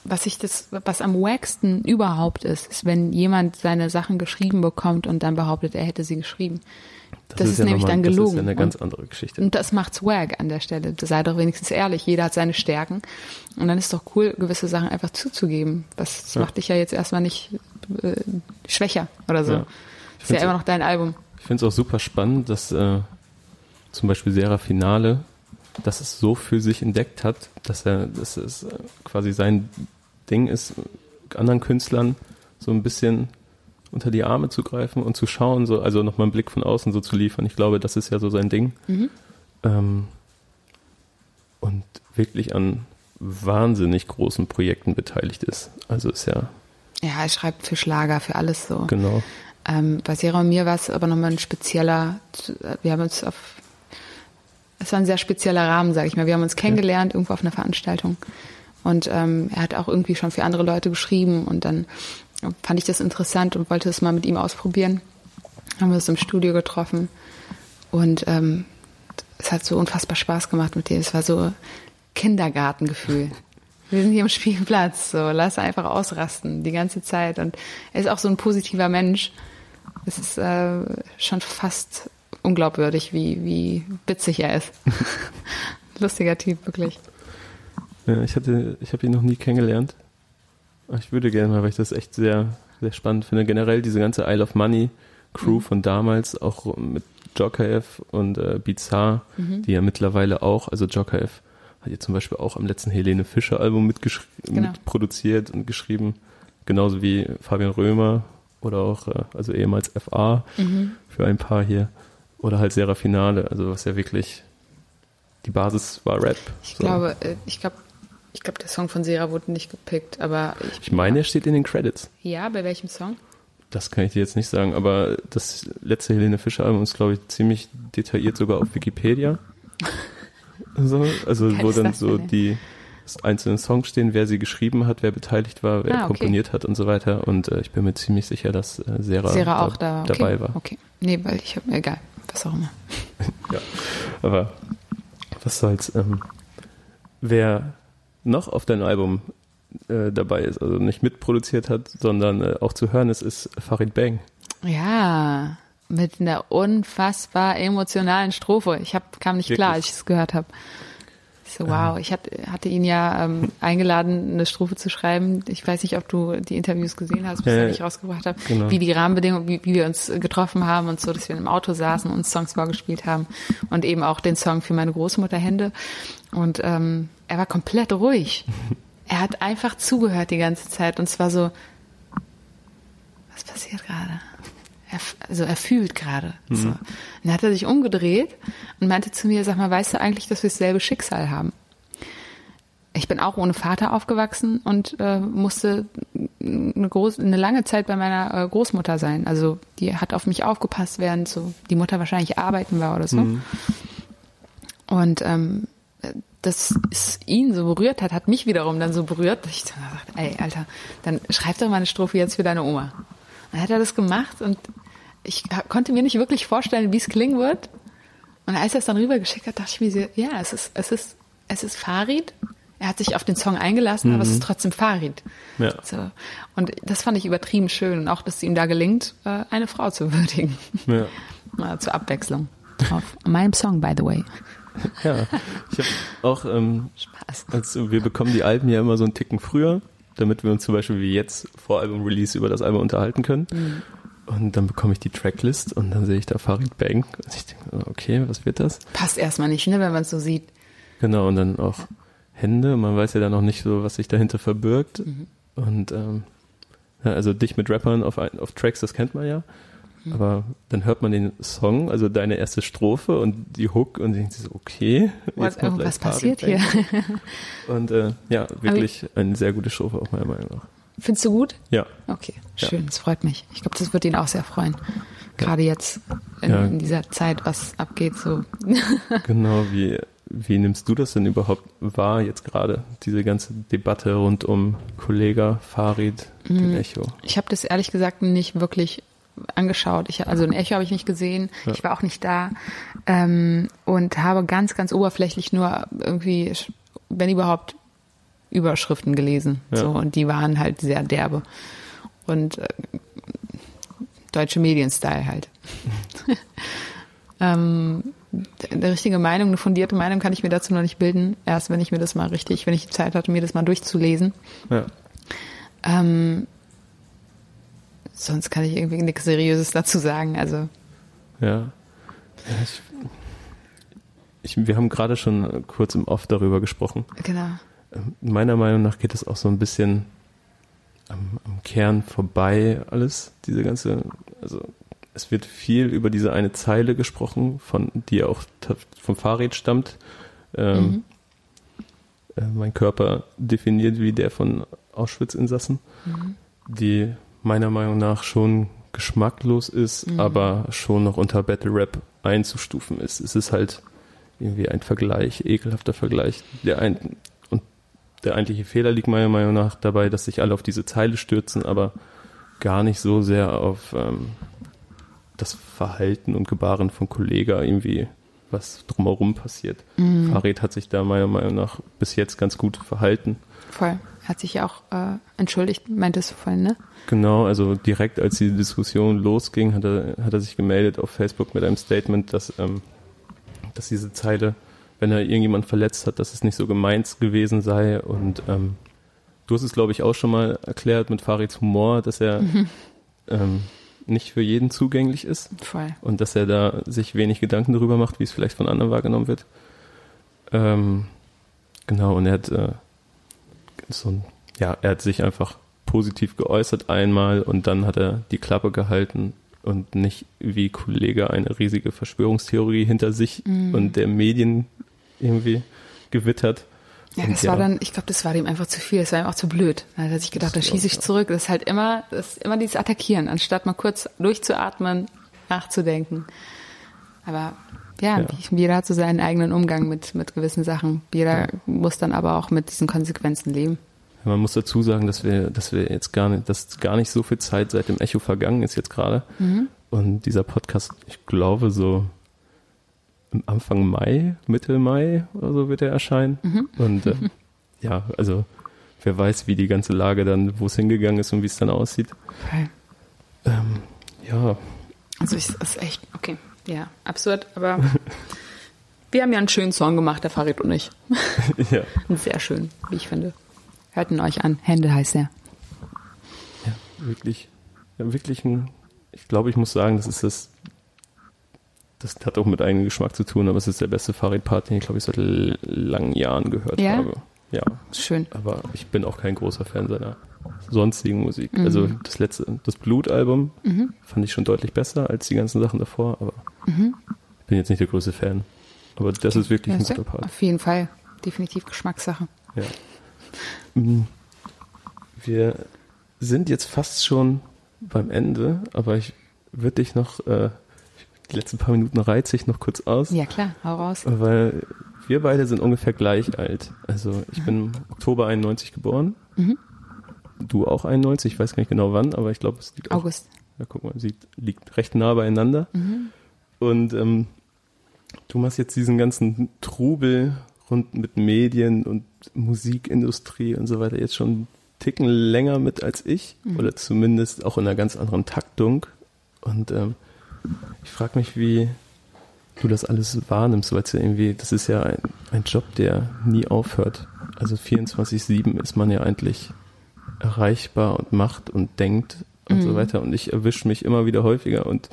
was ich das, was am wacksten überhaupt ist, ist, wenn jemand seine Sachen geschrieben bekommt und dann behauptet, er hätte sie geschrieben. Das, ist, ja nämlich nochmal- dann Das ist gelogen. ja eine ganz und, andere Geschichte. und das macht's wack an der Stelle. Sei doch wenigstens ehrlich. Jeder hat seine Stärken. Und dann ist doch cool, gewisse Sachen einfach zuzugeben. Das, das Ja. macht dich ja jetzt erstmal nicht äh, schwächer oder so. Ja. Ist ja immer noch dein Album. Ich finde es auch super spannend, dass äh, zum Beispiel Sera Finale, dass es so für sich entdeckt hat, dass er, dass es quasi sein Ding ist, anderen Künstlern so ein bisschen unter die Arme zu greifen und zu schauen, so, also nochmal einen Blick von außen so zu liefern. Ich glaube, das ist ja so sein Ding. Ähm, und wirklich an wahnsinnig großen Projekten beteiligt ist. Also ist ja Ja, er schreibt für Schlager, für alles so. genau. Ähm, bei Sarah und mir war es aber nochmal ein spezieller, wir haben uns auf, es war ein sehr spezieller Rahmen, sage ich mal. Wir haben uns kennengelernt irgendwo auf einer Veranstaltung und ähm, er hat auch irgendwie schon für andere Leute geschrieben und dann fand ich das interessant und wollte es mal mit ihm ausprobieren. Haben wir uns im Studio getroffen und ähm, es hat so unfassbar Spaß gemacht mit dir. Es war so Kindergartengefühl. *laughs* Wir sind hier am Spielplatz, so lass einfach ausrasten die ganze Zeit. Und er ist auch so ein positiver Mensch. Es ist äh, schon fast unglaubwürdig, wie, wie witzig er ist. *laughs* Lustiger Typ, wirklich. Ja, ich hatte, ich habe ihn noch nie kennengelernt. Ich würde gerne mal, weil ich das echt sehr, sehr spannend finde. Generell diese ganze Isle of Money Crew Mhm. von damals, auch mit Jokaev und äh, Bizarre, Mhm. die ja mittlerweile auch, also Jokaev hat ja zum Beispiel auch am letzten Helene Fischer Album Genau. mitproduziert und geschrieben. Genauso wie Fabian Römer oder auch, äh, also ehemals FA Mhm. für ein paar hier. Oder halt Serafinale, also was ja wirklich, die Basis war Rap. Ich So. glaube, äh, ich glaube, ich glaube, der Song von Sera wurde nicht gepickt, aber ich, Ich meine, er steht in den Credits. ja, bei welchem Song? Das kann ich dir jetzt nicht sagen, aber das letzte Helene Fischer Album ist, glaube ich, ziemlich detailliert sogar auf Wikipedia. *laughs* so, also wo dann so denn, die einzelnen Songs stehen, wer sie geschrieben hat, wer beteiligt war, wer Ah, okay. komponiert hat und so weiter. Und äh, ich bin mir ziemlich sicher, dass äh, Sera, Sera auch da, okay. dabei war. Okay. Nee, weil ich habe, egal, was auch immer. *laughs* Ja, aber was soll's. Ähm, wer noch auf deinem Album äh, dabei ist, also nicht mitproduziert hat, sondern äh, auch zu hören ist, ist Farid Bang. Ja, mit einer unfassbar emotionalen Strophe. Ich hab, kam nicht klar, als Wirklich? ich es gehört habe. Ich so, wow, ich hatte, hatte ihn ja ähm, eingeladen, eine Strophe zu schreiben. Ich weiß nicht, ob du die Interviews gesehen hast, bis Ja, ich rausgebracht habe, genau. wie die Rahmenbedingungen, wie, wie wir uns getroffen haben und so, dass wir im Auto saßen und uns Songs vorgespielt haben und eben auch den Song für meine Großmutter Hände. Und ähm, er war komplett ruhig. *laughs* Er hat einfach zugehört die ganze Zeit und es war so, was passiert gerade? Er, f- also er fühlt gerade. So. Und dann hat er sich umgedreht und meinte zu mir, sag mal, weißt du eigentlich, dass wir dasselbe Schicksal haben? Ich bin auch ohne Vater aufgewachsen und äh, musste eine, groß, eine lange Zeit bei meiner äh, Großmutter sein. Also die hat auf mich aufgepasst, während so die Mutter wahrscheinlich arbeiten war oder so. Und ähm, dass es ihn so berührt hat, hat mich wiederum dann so berührt, dass ich dann gesagt, ey, Alter, dann schreib doch mal eine Strophe jetzt für deine Oma. Dann hat er das gemacht und ich konnte mir nicht wirklich vorstellen, wie es klingen wird. Und als er es dann rübergeschickt hat, dachte ich mir so, ja, es ist, es ist, es ist Farid. Er hat sich auf den Song eingelassen, aber es ist trotzdem Farid. Ja. So. Und das fand ich übertrieben schön. Und auch, dass es ihm da gelingt, äh, eine Frau zu *laughs* würdigen. Ja. Na, zur Abwechslung. Auf meinem Song, by the way. Ja, ich habe auch, ähm, *laughs* Spaß. also wir bekommen die Alben ja immer so einen Ticken früher, damit wir uns zum Beispiel wie jetzt vor Album-Release über das Album unterhalten können. Mhm. Und dann bekomme ich die Tracklist und dann sehe ich da Farid Bang. Und ich denke, okay, was wird das? Passt erstmal nicht, ne, wenn man es so sieht. Genau, und dann auch Hände. Man weiß ja dann noch nicht so, was sich dahinter verbirgt. Mhm. Und ähm, also dich mit Rappern auf, auf Tracks, das kennt man ja. Mhm. Aber dann hört man den Song, also deine erste Strophe und die Hook und denkt sich so, okay, Was, kommt gleich was passiert hier? *laughs* Und äh, ja, wirklich eine sehr gute Strophe, auch meiner Meinung nach. Findest du gut? Ja, Okay, Ja. schön, das freut mich. Ich glaube, das wird ihn auch sehr freuen. Gerade jetzt in, Ja. in dieser Zeit, was abgeht, so. *laughs* genau. Wie, wie nimmst du das denn überhaupt wahr, jetzt gerade, diese ganze Debatte rund um Kollega, Farid, Mhm. den Echo? Ich habe das ehrlich gesagt nicht wirklich angeschaut. Ich, also ein Echo habe ich nicht gesehen. Ja. Ich war auch nicht da ähm, und habe ganz, ganz oberflächlich nur irgendwie, wenn überhaupt, Überschriften gelesen. Ja. So und die waren halt sehr derbe und äh, deutsche Medienstyle halt. *laughs* ähm, eine richtige Meinung, eine fundierte Meinung kann ich mir dazu noch nicht bilden. Erst wenn ich mir das mal richtig, wenn ich die Zeit hatte, mir das mal durchzulesen. Ja. Ähm, sonst kann ich irgendwie nichts Seriöses dazu sagen. Also Ja. ich, ich, wir haben gerade schon kurz im Off darüber gesprochen. genau. Ähm, Meiner Meinung nach geht es auch so ein bisschen am, am Kern vorbei, alles, diese ganze, also es wird viel über diese eine Zeile gesprochen, von die auch vom Fahrrad stammt. Ähm, äh, mein Körper definiert wie der von Auschwitz-Insassen, die meiner Meinung nach schon geschmacklos ist, aber schon noch unter Battle Rap einzustufen ist. Es ist halt irgendwie ein Vergleich, ekelhafter Vergleich. Der ein, und der eigentliche Fehler liegt meiner Meinung nach dabei, dass sich alle auf diese Zeile stürzen, aber gar nicht so sehr auf ähm, das Verhalten und Gebaren von Kollega irgendwie, was drumherum passiert. Farid hat sich da meiner Meinung nach bis jetzt ganz gut verhalten. Voll. Hat sich ja auch äh, entschuldigt, meintest du vorhin, ne? Genau, also direkt als die Diskussion losging, hat er, hat er sich gemeldet auf Facebook mit einem Statement, dass, ähm, dass diese Zeile wenn er irgendjemand verletzt hat, dass es nicht so gemeint gewesen sei. Und ähm, du hast es, glaube ich, auch schon mal erklärt mit Farids Humor, dass er ähm, nicht für jeden zugänglich ist Voll. und dass er da sich wenig Gedanken darüber macht, wie es vielleicht von anderen wahrgenommen wird. Ähm, genau, und er hat äh, so ein, ja, er hat sich einfach positiv geäußert einmal und dann hat er die Klappe gehalten und nicht wie Kollege eine riesige Verschwörungstheorie hinter sich Mhm. und der Medien irgendwie gewittert. Ja, das war dann, ich glaube, das war ihm einfach zu viel, das war ihm auch zu blöd. Da hat er sich gedacht, da schieße ich, zurück. Das ist halt immer, das ist immer dieses Attackieren, anstatt mal kurz durchzuatmen, nachzudenken. Aber ja, Ja. jeder hat so seinen eigenen Umgang mit, mit gewissen Sachen. Jeder muss dann aber auch mit diesen Konsequenzen leben. Man muss dazu sagen, dass wir, dass wir jetzt gar nicht, dass gar nicht so viel Zeit seit dem Echo vergangen ist jetzt gerade. Und dieser Podcast, ich glaube, so im Anfang Mai, Mitte Mai oder so wird er erscheinen. Und äh, *laughs* ja, also wer weiß, wie die ganze Lage dann, wo es hingegangen ist und wie es dann aussieht. Ähm, ja, Also ich, ist echt, okay, ja, absurd, aber *laughs* wir haben ja einen schönen Song gemacht, der Farid und ich. *laughs* ja, Einen sehr schön, wie ich finde. Hört ihn euch an. Hände heißt er. ja, wirklich, ja, wirklich ein, ich glaube, ich muss sagen, das ist das, das hat auch mit eigenem Geschmack zu tun, aber es ist der beste Farid-Part, den ich, glaube ich, seit langen Jahren gehört Ja? habe. Ja, Schön. aber ich bin auch kein großer Fan seiner sonstigen Musik. Mhm. Also das letzte, das Blut-Album fand ich schon deutlich besser als die ganzen Sachen davor, aber Mhm. ich bin jetzt nicht der größte Fan. Aber das ist wirklich ein Ja, guter Part. Auf jeden Fall. Definitiv Geschmackssache. Ja. Mm. Wir sind jetzt fast schon beim Ende, aber ich würde dich noch, äh, die letzten paar Minuten reize ich noch kurz aus, Ja, klar. Hau raus. weil wir beide sind ungefähr gleich alt. Also ich bin im Oktober 91 geboren. Mhm. Du auch 91, ich weiß gar nicht genau wann, aber ich glaube, es liegt auch, August. ja, guck mal, sie liegt recht nah beieinander. Mhm. Und ähm, du machst jetzt diesen ganzen Trubel rund mit Medien und Musikindustrie und so weiter jetzt schon einen Ticken länger mit als ich Mhm. oder zumindest auch in einer ganz anderen Taktung. Und ähm, ich frage mich, wie du das alles wahrnimmst, weil es ja irgendwie, das ist ja ein, ein Job, der nie aufhört. Also 24-7 ist man ja eigentlich erreichbar und macht und denkt und so weiter. Und ich erwische mich immer wieder häufiger und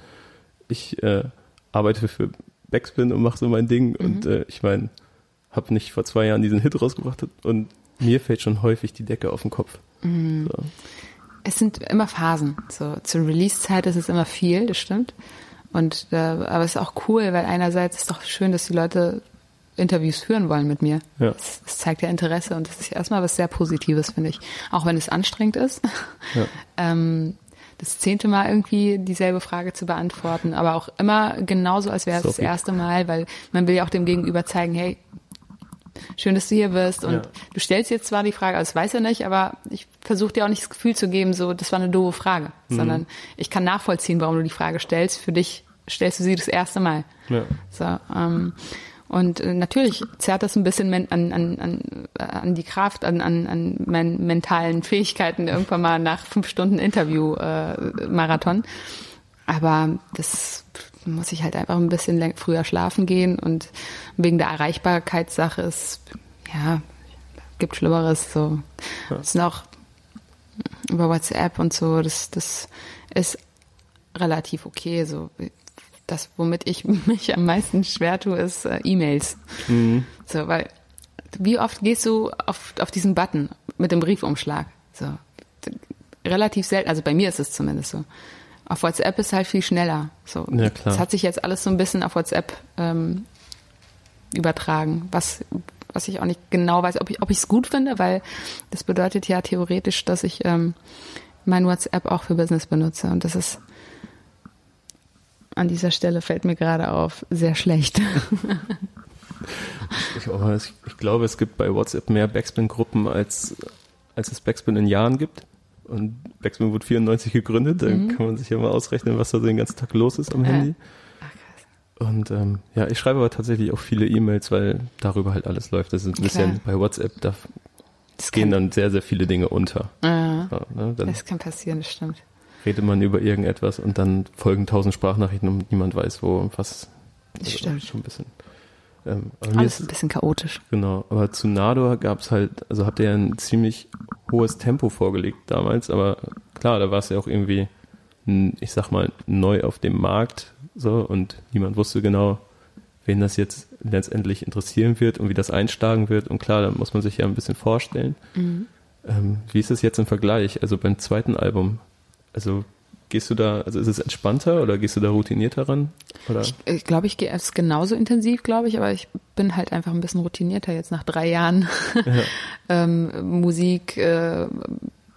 ich äh, arbeite für Backspin und mache so mein Ding. Und äh, ich meine, habe nicht vor zwei Jahren diesen Hit rausgebracht und mir fällt schon häufig die Decke auf den Kopf. So. Es sind immer Phasen. So zur Release-Zeit ist es immer viel, das stimmt. Und äh, aber es ist auch cool, weil einerseits ist es doch schön, dass die Leute Interviews führen wollen mit mir. Ja. Es, es zeigt ja Interesse und das ist erstmal was sehr Positives, finde ich. Auch wenn es anstrengend ist. Ja. *laughs* ähm, das zehnte Mal irgendwie dieselbe Frage zu beantworten, aber auch immer genauso, als wäre es das erste Mal, weil man will ja auch dem Gegenüber zeigen, hey, schön, dass du hier bist und Ja. du stellst jetzt zwar die Frage, also das weiß er nicht, aber ich versuche dir auch nicht das Gefühl zu geben, so, das war eine doofe Frage, Mhm. sondern ich kann nachvollziehen, warum du die Frage stellst. Für dich stellst du sie das erste Mal. Ja. So, ähm, und äh, natürlich zerrt das ein bisschen an, an, an, an die Kraft, an, an, an meinen mentalen Fähigkeiten irgendwann mal nach fünf Stunden Interview-Marathon. Aber das muss ich halt einfach ein bisschen früher schlafen gehen und wegen der Erreichbarkeitssache ist, ja, gibt Schlimmeres. So, es sind auch über WhatsApp und so, das, das ist relativ okay. So, das, womit ich *laughs* mich am meisten schwer tue, ist äh, E-Mails. So, weil wie oft gehst du auf, auf diesen Button mit dem Briefumschlag? So, relativ selten, also bei mir ist es zumindest so. Auf WhatsApp ist halt viel schneller. So, Ja, klar. Das hat sich jetzt alles so ein bisschen auf WhatsApp ähm, übertragen, was, was ich auch nicht genau weiß, ob ich ob ich es gut finde, weil das bedeutet ja theoretisch, dass ich ähm, mein WhatsApp auch für Business benutze und das ist an dieser Stelle fällt mir gerade auf sehr schlecht. Ich, aber es- ich glaube, es gibt bei WhatsApp mehr Backspin-Gruppen, als, als es Backspin in Jahren gibt. Und Backspin wurde 94 gegründet, da kann man sich ja mal ausrechnen, was da so den ganzen Tag los ist am Ja. Handy. Ach, krass. Und ähm, ja, ich schreibe aber tatsächlich auch viele E-Mails, weil darüber halt alles läuft. Das ist ein bisschen bei WhatsApp, da Das gehen dann sehr, sehr viele Dinge unter. äh, Ja, ne? Dann das kann passieren, das stimmt. Redet man über irgendetwas und dann folgen tausend Sprachnachrichten und niemand weiß wo und was. Das Also stimmt. Schon ein bisschen. Ähm, Alles ist, ein bisschen chaotisch. genau, aber zu Nador gab es halt, also habt ihr ja ein ziemlich hohes Tempo vorgelegt damals, aber klar, da war es ja auch irgendwie, ich sag mal, neu auf dem Markt so und niemand wusste genau, wen das jetzt letztendlich interessieren wird und wie das einschlagen wird. Und klar, da muss man sich ja ein bisschen vorstellen. Ähm, wie ist es jetzt im Vergleich? Also beim zweiten Album, also gehst du da, also ist es entspannter oder gehst du da routinierter ran? Oder? Ich, glaube, ich gehe es genauso intensiv, glaube ich, aber ich bin halt einfach ein bisschen routinierter jetzt nach drei Jahren *laughs* ähm, Musik, äh,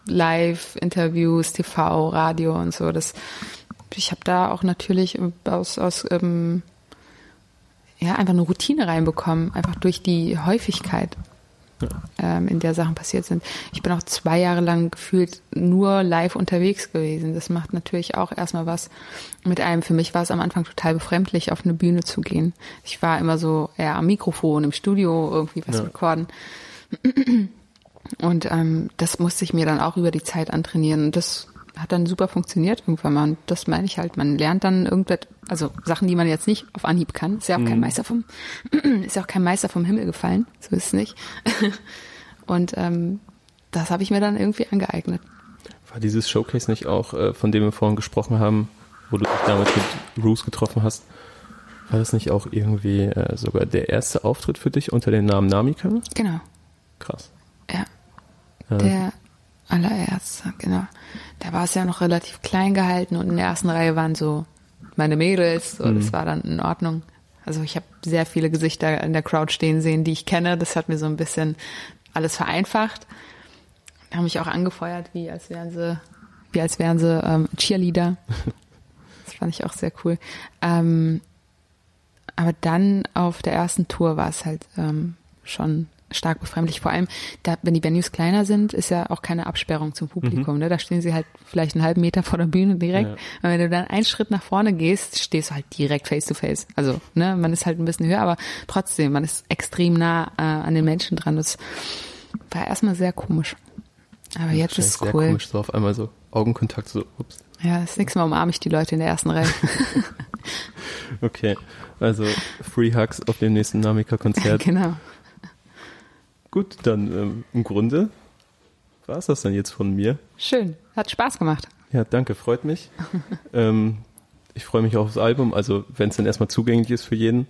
Live, Interviews, TV, Radio und so. Das, ich habe da auch natürlich aus, aus ähm, ja, einfach eine Routine reinbekommen, einfach durch die Häufigkeit, ähm, in der Sachen passiert sind. Ich bin auch zwei Jahre lang gefühlt nur live unterwegs gewesen. Das macht natürlich auch erstmal was mit einem. Für mich war es am Anfang total befremdlich, auf eine Bühne zu gehen. Ich war immer so eher am Mikrofon, im Studio irgendwie was Ja. recorden. Und ähm, das musste ich mir dann auch über die Zeit antrainieren. Und das hat dann super funktioniert irgendwann mal. Und das meine ich halt, man lernt dann irgendwas, also Sachen, die man jetzt nicht auf Anhieb kann. Ist ja auch kein Meister vom, *clears throat* ist ja auch kein Meister vom Himmel gefallen. So ist es nicht. *laughs* Und ähm, das habe ich mir dann irgendwie angeeignet. War dieses Showcase nicht auch, äh, von dem wir vorhin gesprochen haben, wo du dich damals mit Bruce getroffen hast, war das nicht auch irgendwie äh, sogar der erste Auftritt für dich unter dem Namen Namika? Genau. Krass. Ja. Ja, Der allererste, genau. Da war es ja noch relativ klein gehalten und in der ersten Reihe waren so meine Mädels. So, Das war dann in Ordnung. Also ich habe sehr viele Gesichter in der Crowd stehen sehen, die ich kenne. Das hat mir so ein bisschen alles vereinfacht. Haben mich auch angefeuert, wie als wären sie, wie als wären sie ähm, Cheerleader. *laughs* Das fand ich auch sehr cool. Ähm, aber dann auf der ersten Tour war es halt ähm, schon stark befremdlich. Vor allem, da, wenn die Venues kleiner sind, ist ja auch keine Absperrung zum Publikum. Ne? Da stehen sie halt vielleicht einen halben Meter vor der Bühne direkt. Ja. Und wenn du dann einen Schritt nach vorne gehst, stehst du halt direkt face to face. Also, ne, man ist halt ein bisschen höher, aber trotzdem, man ist extrem nah äh, an den Menschen dran. Das war erstmal sehr komisch. Aber jetzt ist es sehr cool. komisch, so auf einmal so Augenkontakt, so, ups. Ja, das nächste Mal umarme ich die Leute in der ersten Reihe. *laughs* Okay, also Free Hugs auf dem nächsten Namika-Konzert. *laughs* genau. Gut, dann ähm, im Grunde war es das dann jetzt von mir. Schön. Hat Spaß gemacht. Ja, danke, freut mich. *laughs* ähm, ich freue mich auch aufs Album, also wenn es dann erstmal zugänglich ist für jeden.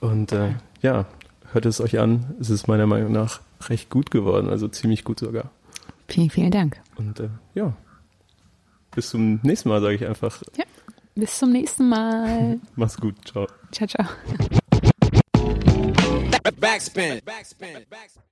Und äh, ja, hört es euch an. Es ist meiner Meinung nach recht gut geworden, also ziemlich gut sogar. Vielen, vielen Dank. Und äh, ja, bis zum nächsten Mal, sage ich einfach. Ja. Bis zum nächsten Mal. *laughs* Mach's gut, ciao. Ciao, ciao. Backspin. Backspin. Backspin.